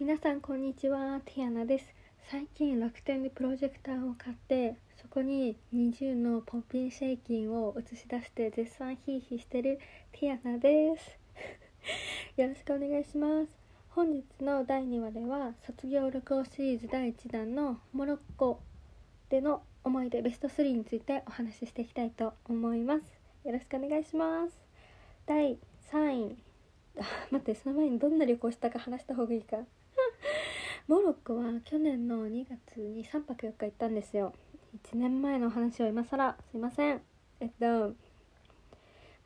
皆さんこんにちはティアナです。最近楽天でプロジェクターを買ってそこに20のポッピンシェイキンを映し出して絶賛ヒーヒーしてるティアナです。よろしくお願いします。本日の第2話では卒業旅行シリーズ第1弾のモロッコでの思い出ベスト3についてお話ししていきたいと思います。よろしくお願いします。第3位。あ待ってその前にどんな旅行したか話した方がいいか。モロッコは去年の2月に3泊4日行ったんですよ。1年前の話を今更すいません。えっとも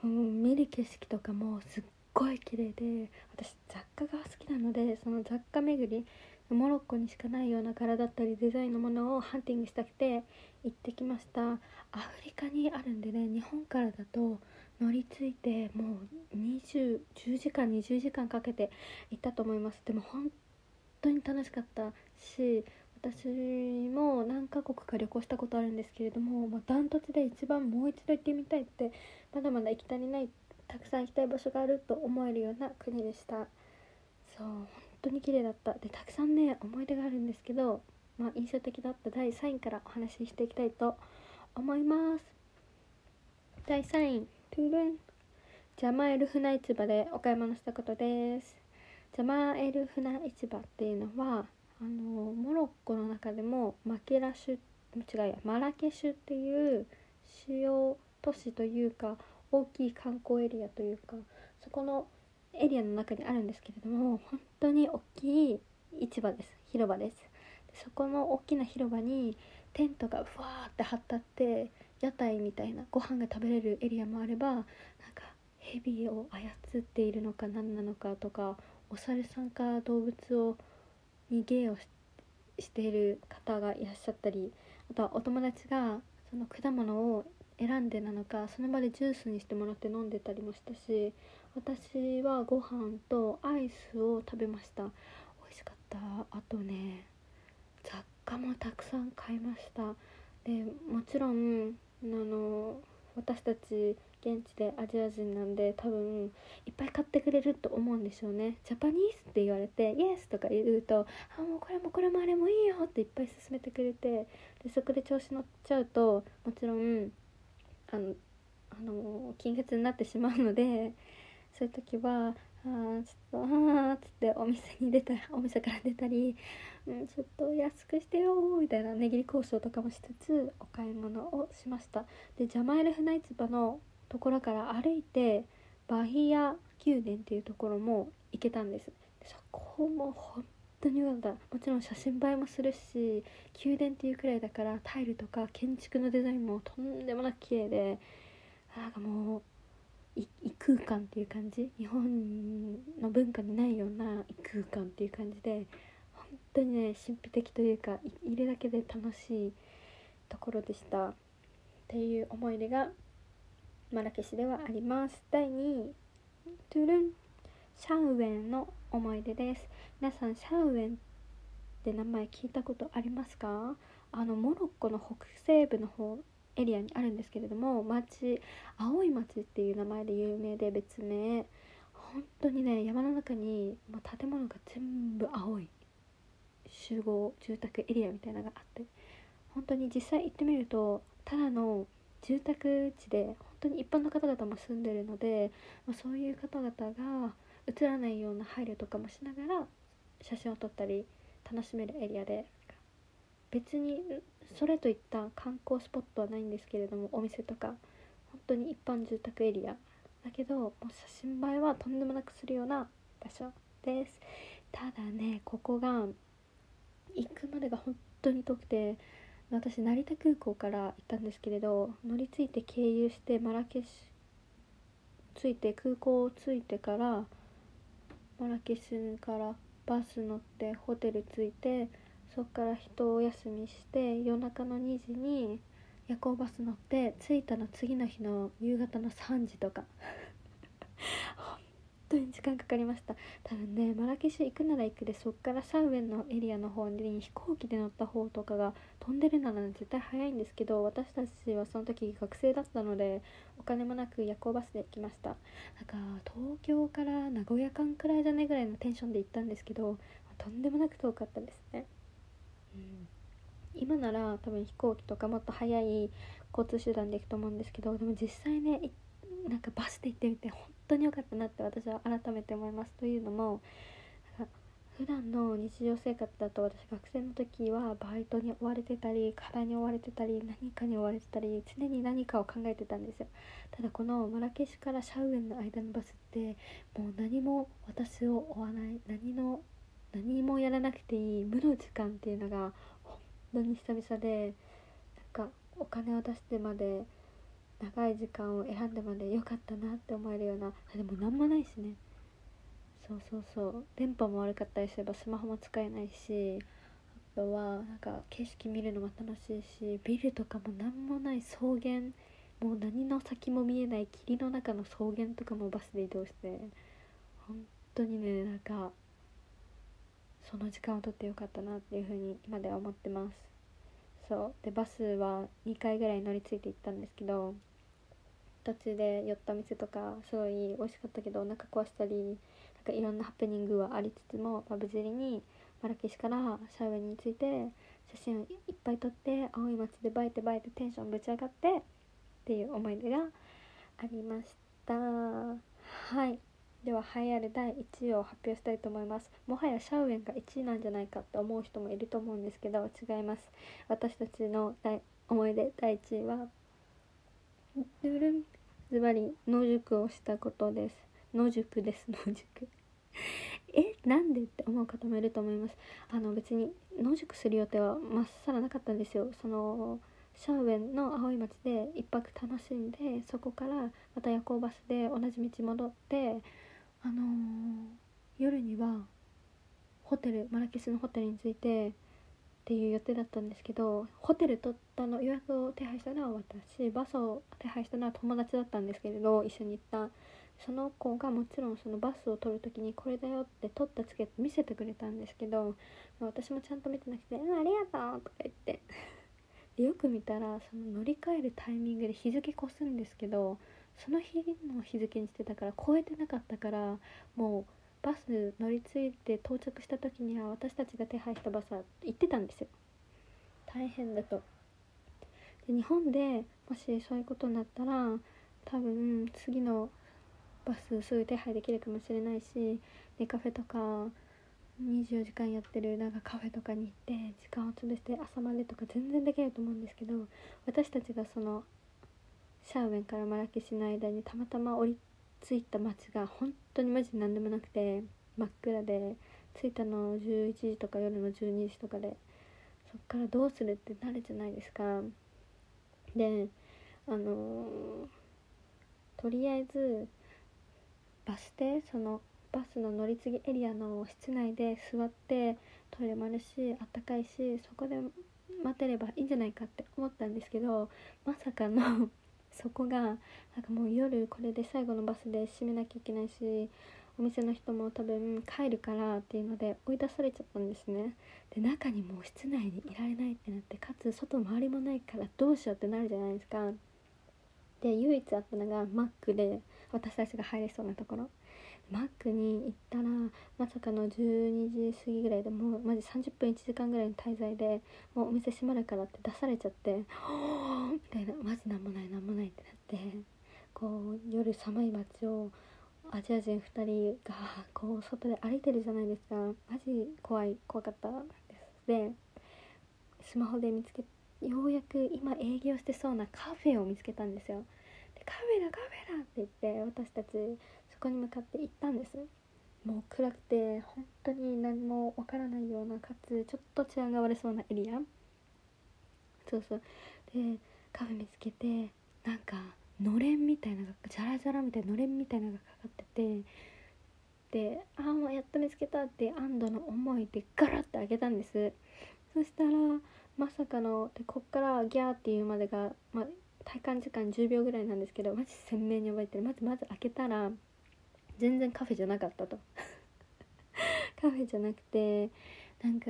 う見る景色とかもすっごい綺麗で私雑貨が好きなのでその雑貨巡りモロッコにしかないような柄だったりデザインのものをハンティングしたくて行ってきました。アフリカにあるんでね日本からだと乗り継いでもう20 10時間20時間かけて行ったと思います。でも本当に楽しかったし私も何カ国か旅行したことあるんですけれども、まあ、ダントツで一番もう一度行ってみたいってまだまだ行き足りないたくさん行きたい場所があると思えるような国でした。そう本当に綺麗だった。でたくさんね思い出があるんですけど、まあ、印象的だった第3位からお話ししていきたいと思います。第3位トゥルン。ジャマエル船市場でお買い物したことです。ジャマエル船市場っていうのはあのモロッコの中でもマケラシュ違うやマラケシュっていう主要都市というか大きい観光エリアというかそこのエリアの中にあるんですけれども本当に大きい市場です広場ですそこの大きな広場にテントがふわーって張ったって屋台みたいなご飯が食べれるエリアもあればなんか蛇を操っているのか何なのかとかお猿さんか動物をに芸をしている方がいらっしゃったりあとはお友達がその果物を選んでなのかその場でジュースにしてもらって飲んでたりもしたし私はご飯とアイスを食べました。美味しかった。あとね雑貨もたくさん買いました。でもちろんあの私たち現地でアジア人なんで多分いっぱい買ってくれると思うんでしょうね。ジャパニーズって言われてイエスとか言うとあもうこれもこれもあれもいいよっていっぱい勧めてくれてでそこで調子乗っちゃうともちろんあのあの金欠になってしまうのでそういう時はあーちょっとあーっつってお店に出たお店から出たり、うん、ちょっと安くしてよみたいな値切り交渉とかもしつつお買い物をしました。でジャマエル船市場のところから歩いてバヒア宮殿っていうところも行けたんです。そこも本当に良かった。もちろん写真映えもするし宮殿っていうくらいだからタイルとか建築のデザインもとんでもなく綺麗でなんかもう異空間っていう感じ？日本の文化にないような異空間っていう感じで本当にね神秘的というかいるだけで楽しいところでした。っていう思い出がマラケシュではあります。第2位トゥルン。シャウエンの思い出です。皆さんシャウエンって名前聞いたことありますか？あのモロッコの北西部の方エリアにあるんですけれども町青い町っていう名前で有名で別名。本当にね山の中にもう建物が全部青い。集合住宅エリアみたいなのがあって。本当に実際行ってみるとただの住宅地で本当に一般の方々も住んでるので、ま、そういう方々が映らないような配慮とかもしながら写真を撮ったり楽しめるエリアで別にそれといった観光スポットはないんですけれどもお店とか本当に一般住宅エリア。だけどもう写真映えはとんでもなくするような場所です。ただねここが行くまでが本当に遠くて私成田空港から行ったんですけれど乗り継いて経由してマラケシュ着いて空港を着いてからマラケシュからバス乗ってホテル着いてそっから人をお休みして夜中の2時に夜行バス乗って着いたの次の日の夕方の3時とか。本当に時間かかりました。多分ねマラケシュ行くなら行くでそっからサウェンのエリアの方に飛行機で乗った方とかが飛んでるなら絶対早いんですけど私たちはその時学生だったのでお金もなく夜行バスで行きました。なんか東京から名古屋間くらいじゃねぐらいのテンションで行ったんですけどとんでもなく遠かったですね、今なら多分飛行機とかもっと早い交通手段で行くと思うんですけどでも実際ねなんかバスで行ってみて本当に良かったなって私は改めて思いますというのも普段の日常生活だと私学生の時はバイトに追われてたり課題に追われてたり何かに追われてたり常に何かを考えてたんですよ。ただこのマラケシュからシャウエンの間のバスってもう何も私を追わない何の何もやらなくていい無の時間っていうのが本当に久々でなんかお金を出してまで長い時間を選んでまで良かったなって思えるようなあでも何もないしね。そうそうそう。電波も悪かったりすればスマホも使えないしあとはなんか景色見るのも楽しいしビルとかも何もない草原。もう何の先も見えない霧の中の草原とかもバスで移動して本当にねなんかその時間をとってよかったなっていうふうに今では思ってます。そう。でバスは2回ぐらい乗り継いで行ったんですけど途中で寄った店とかすごい美味しかったけどお腹壊したりなんかいろんなハプニングはありつつも、まあ、無事にマラケシュからシャウェンについて写真をいっぱい撮って青い街で映えて映えてテンションぶち上がってっていう思い出がありました。はい。では栄えある第1位を発表したいと思います。もはやシャウエンが1位なんじゃないかって思う人もいると思うんですけど違います。私たちの思い出第1位はルルンズバリ野宿をしたことです。野宿です野宿 えなんでって思う方もいると思います。あの別に野宿する予定はまっさらなかったんですよ。そのシャウエンの青い町で1泊楽しんでそこからまた夜行バスで同じ道戻ってあのー、夜にはホテルマラケシュのホテルに着いてっていう予定だったんですけどホテル取ったの予約を手配したのは私バスを手配したのは友達だったんですけれど一緒に行った。その子がもちろんそのバスを取る時にこれだよって取ったチケット見せてくれたんですけど私もちゃんと見てなくて「うんありがとう」とか言って。でよく見たらその乗り換えるタイミングで日付越すんですけどその日の日付にしてたから超えてなかったからもうバス乗り継いで到着した時には私たちが手配したバスは行ってたんですよ。大変だと。で日本でもしそういうことになったら多分次のバスすぐ手配できるかもしれないしでカフェとか24時間やってるなんかカフェとかに行って時間を潰して朝までとか全然できると思うんですけど私たちがそのシャーウエンからマラケシュの間にたまたま降り着いた街が本当にマジで何でもなくて真っ暗で着いたの11時とか夜の12時とかでそっからどうするってなるじゃないですか。であのー、とりあえずバス停そのバスの乗り継ぎエリアの室内で座ってトイレもあるしあったかいしそこで待てればいいんじゃないかって思ったんですけどまさかのそこがなんかもう夜これで最後のバスで閉めなきゃいけないしお店の人も多分帰るからっていうので追い出されちゃったんですね。で中にもう室内にいられないってなってかつ外周りもないからどうしようってなるじゃないですか。で唯一あったのがマックで私たちが入れそうなところ。マックに行ったらまさかの12時過ぎぐらいでもうマジ30分1時間ぐらいの滞在でもうお店閉まるからって出されちゃってみたいなマジなんもないなんもないってなってこう夜寒い街をアジア人2人がこう外で歩いてるじゃないですか。マジ怖い怖かったです。でスマホで見つけようやく今営業してそうなカフェを見つけたんですよ。でカフェだカフェだって言って私たちそこに向かって行ったんです。もう暗くて本当に何もわからないようなかつちょっと治安が悪そうなエリア。そうそう。でカフェ見つけてなんかのれんみたいなのがジャラジャラみたいなのれんみたいなのがかかっててでああもうやっと見つけたって安堵の思いでガラッて開けたんです。そしたらまさかのでこっからギャーっていうまでが、まあ、体感時間10秒ぐらいなんですけどマジ鮮明に覚えてる。まずまず開けたら全然カフェじゃなかったと。カフェじゃなくてなんか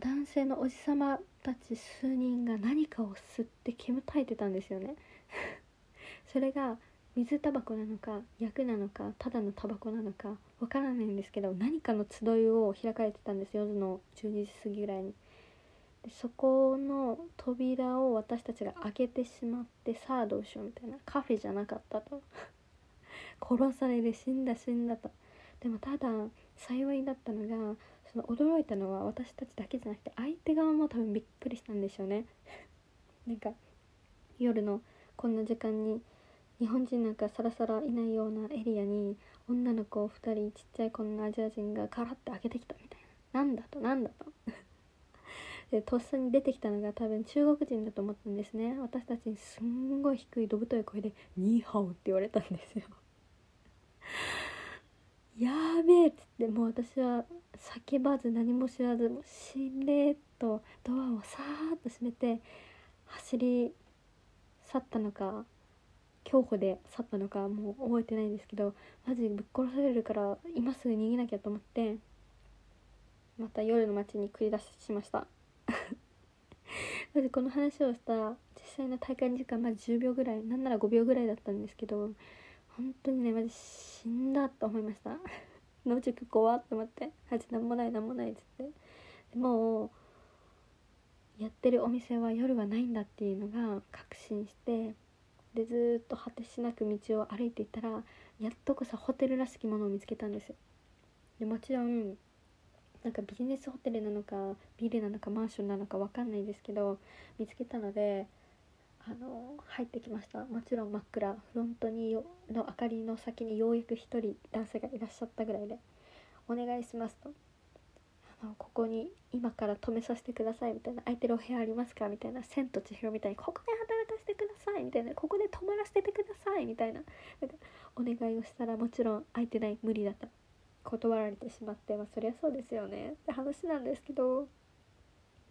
男性のおじさまたち数人が何かを吸って煙たいてたんですよね。それが水タバコなのか薬なのかただのタバコなのかわからないんですけど何かの集いを開かれてたんです夜の12時過ぎぐらいに。でそこの扉を私たちが開けてしまってさあどうしようみたいな。カフェじゃなかったと。殺される死んだ死んだと。でもただ幸いだったのがその驚いたのは私たちだけじゃなくて相手側も多分びっくりしたんでしょうね。なんか夜のこんな時間に日本人なんかさらさらいないようなエリアに女の子2人ちっちゃいこんなアジア人がカラッて開けてきたみたいな。なんだとなんだと。でとっさに出てきたのが多分中国人だと思ったんですね。私たちにすんごい低いどぶとい声で「ニーハオ」って言われたんですよ。やーべえっつってもう私は叫ばず何も知らずもうしれっとドアをさーっと閉めて走り去ったのか恐怖で去ったのかもう覚えてないんですけどマジぶっ殺されるから今すぐ逃げなきゃと思ってまた夜の街に繰り出しました。まずこの話をしたら実際の大会時間まず10秒ぐらいなんなら5秒ぐらいだったんですけど本当にねマジ死んだと思いました。野宿怖って思って「マジなんもないなんもない」っつって。でもうやってるお店は夜はないんだっていうのが確信して。でずっと果てしなく道を歩いていたらやっとこそホテルらしきものを見つけたんですでもちろんなんかビジネスホテルなのかビルなのかマンションなのか分かんないですけど見つけたのであの入ってきました。もちろん真っ暗フロントにの明かりの先にようやく1人男性がいらっしゃったぐらいで「お願いします」と。あのここに今から止めさせてくださいみたいな空いてるお部屋ありますかみたいな千と千尋みたいにここで働かせてくださいみたいなここで泊まらせてくださいみたいななんかお願いをしたらもちろん空いてない無理だった断られてしまってまあそりゃそうですよね。って話なんですけど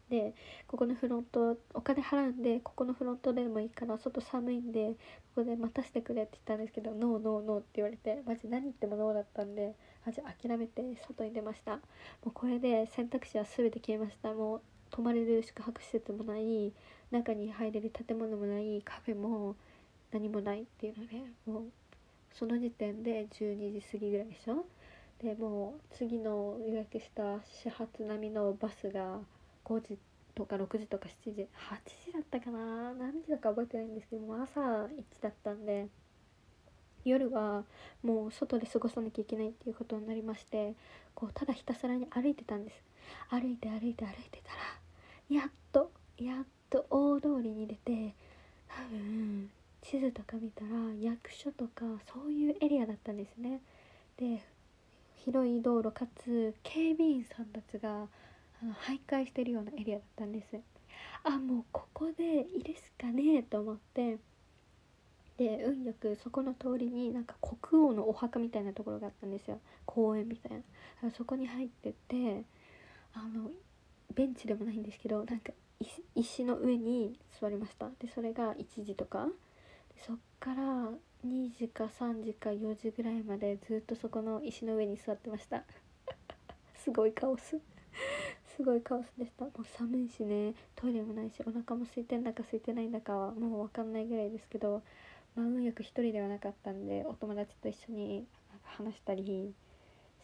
でここのフロントお金払うんでここのフロントでもいいから外寒いんでここで待たせてくれって言ったんですけどノーノーノーって言われてマジ何言ってもノーだったんでマジ諦めて外に出ました。もうこれで選択肢は全て消えました。もう泊まれる宿泊施設もない中に入れる建物もないカフェも何もないっていうのでもうその時点で12時過ぎぐらいでしょ。でもう次の予約した始発並みのバスが5時とか6時とか7時8時だったかな？何時だか覚えてないんですけども朝1だったんで夜はもう外で過ごさなきゃいけないっていうことになりましてこうただひたすらに歩いてたんです。歩いて歩いて歩いてたらやっとやっと大通りに出て多分地図とか見たら役所とかそういうエリアだったんですね。で広い道路かつ警備員さんたちがあの徘徊してるようなエリアだったんです。あもうここでいるしかねえと思って。で運よくそこの通りになんか国王のお墓みたいなところがあったんですよ。公園みたいな。そこに入っててあのベンチでもないんですけどなんか石の上に座りました。でそれが1時とか。そっから2時か3時か4時ぐらいまでずっとそこの石の上に座ってました。すごいカオス。すごいカオスでした。もう寒いしね。トイレもないしお腹も空いてんだか空いてないんだかはもう分かんないぐらいですけどまあ運よく一人ではなかったんでお友達と一緒に話したり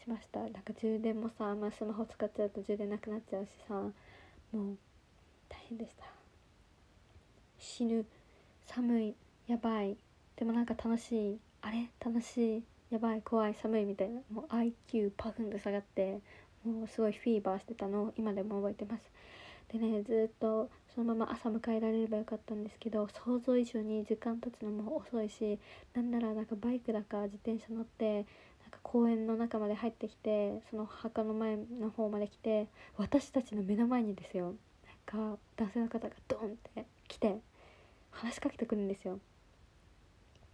しました。なんか充電もさ、まあ、スマホ使っちゃうと充電なくなっちゃうしさもう大変でした。死ぬ。寒い。やばい。でもなんか楽しい。あれ？楽しい。やばい。怖い。寒いみたいな。もう IQ パフンと下がってもうすごいフィーバーしてたのを今でも覚えてます。でねずっとそのまま朝迎えられればよかったんですけど想像以上に時間経つのも遅いしなんならなんかバイクだか自転車乗ってなんか公園の中まで入ってきてその墓の前の方まで来て私たちの目の前にですよなんか男性の方がドンって来て話しかけてくるんですよ。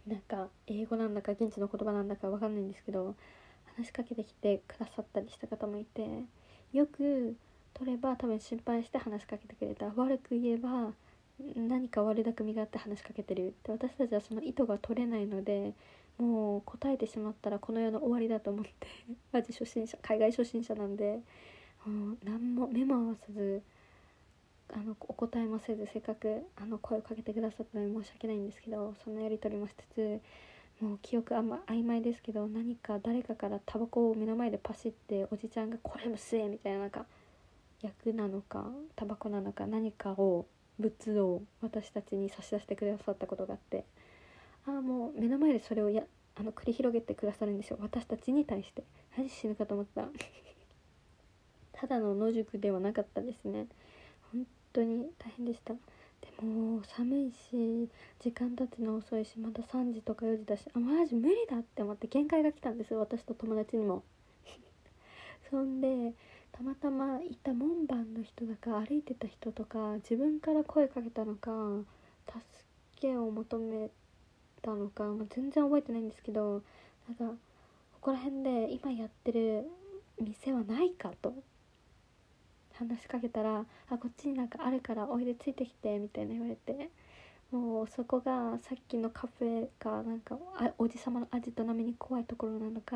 なんか英語なんだか現地の言葉なんだか分かんないんですけど話しかけてきてくださったりした方もいてよく取れば多分心配して話しかけてくれた。悪く言えば何か悪巧みがあって話しかけてるで私たちはその意図が取れないのでもう答えてしまったらこの世の終わりだと思って マジ初心者海外初心者なんでもう何も目も合わさずあのお答えもせずせっかくあの声をかけてくださったのに申し訳ないんですけどそんなやり取りもしつつもう記憶あんま曖昧ですけど何か誰かからタバコを目の前でパシっておじちゃんが「これも吸え」みたいななんか役なのかタバコなのか何かを物を私たちに差し出してくださったことがあってああもう目の前でそれをやあの繰り広げてくださるんですよ。私たちに対して。マジ死ぬかと思った。ただの野宿ではなかったですね。本当に大変でした。でも寒いし時間経つの遅いしまだ3時とか4時だしあマジ無理だって思って限界が来たんですよ私と友達にも。そんでたまたまいた門番の人だか歩いてた人とか自分から声かけたのか助けを求めたのか、まあ、全然覚えてないんですけどなんかここら辺で今やってる店はないかと。話しかけたら「あこっちになんかあるからおいでついてきて」みたいな言われてもうそこがさっきのカフェかなんかおじさまのアジト並みに怖いところなのか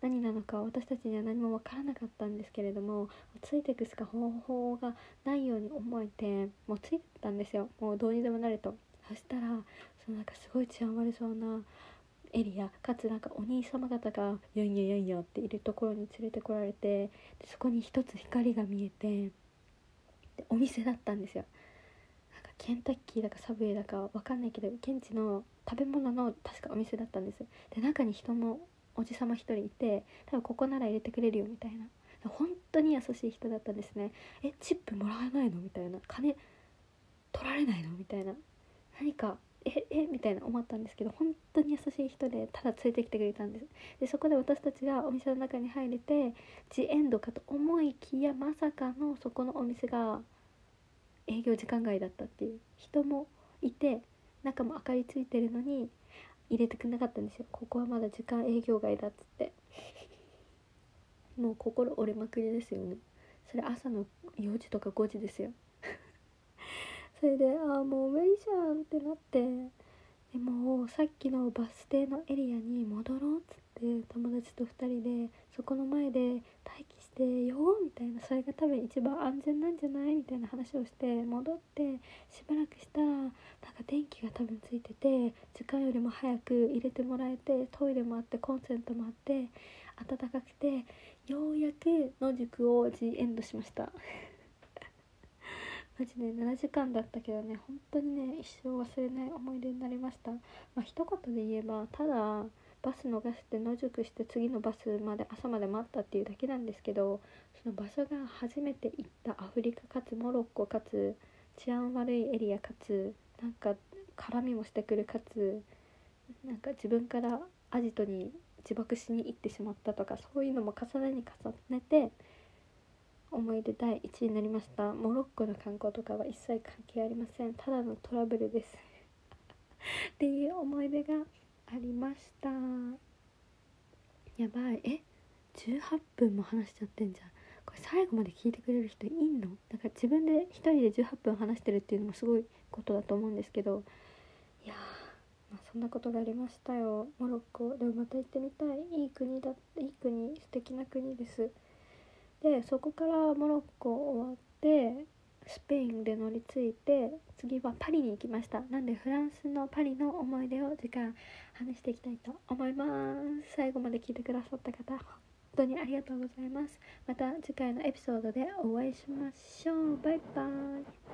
何なのか私たちには何も分からなかったんですけれどもついていくしか方法がないように思えてもうついてたんですよ。もうどうにでもなると。そしたらそのなんかすごい治安悪そうなエリアかつなんかお兄様方が「やんややんや」っているところに連れてこられてでそこに一つ光が見えてでお店だったんですよ。なんかケンタッキーだかサブウェイだかわかんないけど現地の食べ物の確かお店だったんですで中に人もおじさま1人いて多分ここなら入れてくれるよみたいな。本当に優しい人だったんですね。えチップもらえないのみたいな。金取られないのみたいな。何かええみたいな思ったんですけど本当に優しい人でただ連れてきてくれたんです。でそこで私たちがお店の中に入れてジエンドかと思いきやまさかのそこのお店が営業時間外だったっていう人もいて中も明かりついてるのに入れてくれなかったんですよ。ここはまだ時間営業外だっつって。もう心折れまくりですよね。それ朝の4時とか5時ですよ。それでああもう無理じゃんってなってでもさっきのバス停のエリアに戻ろうっつって友達と2人でそこの前で待機してよみたいなそれが多分一番安全なんじゃない？みたいな話をして戻ってしばらくしたらなんか電気が多分ついてて時間よりも早く入れてもらえてトイレもあってコンセントもあって暖かくてようやく野宿を G エンドしました。マジで7時間だったけどね本当にね一生忘れない思い出になりました。まあ一言で言えばただバス逃して野宿して次のバスまで朝まで待ったっていうだけなんですけどその場所が初めて行ったアフリカかつモロッコかつ治安悪いエリアかつなんか絡みもしてくるかつなんか自分からアジトに自爆しに行ってしまったとかそういうのも重ねに重ねて思い出第1位になりました。モロッコの観光とかは一切関係ありません。ただのトラブルです。っていう思い出がありました。やばい。え？18分も話しちゃってんじゃん。これ最後まで聞いてくれる人いんの？だから自分で1人で18分話してるっていうのもすごいことだと思うんですけど。いやまあ、そんなことがありましたよ。モロッコ。でもまた行ってみたい。いい国だ。いい国。素敵な国です。でそこからモロッコ終わってスペインで乗り継いで次はパリに行きました。なんでフランスのパリの思い出を時間話していきたいと思います。最後まで聞いてくださった方本当にありがとうございます。また次回のエピソードでお会いしましょう。バイバイ。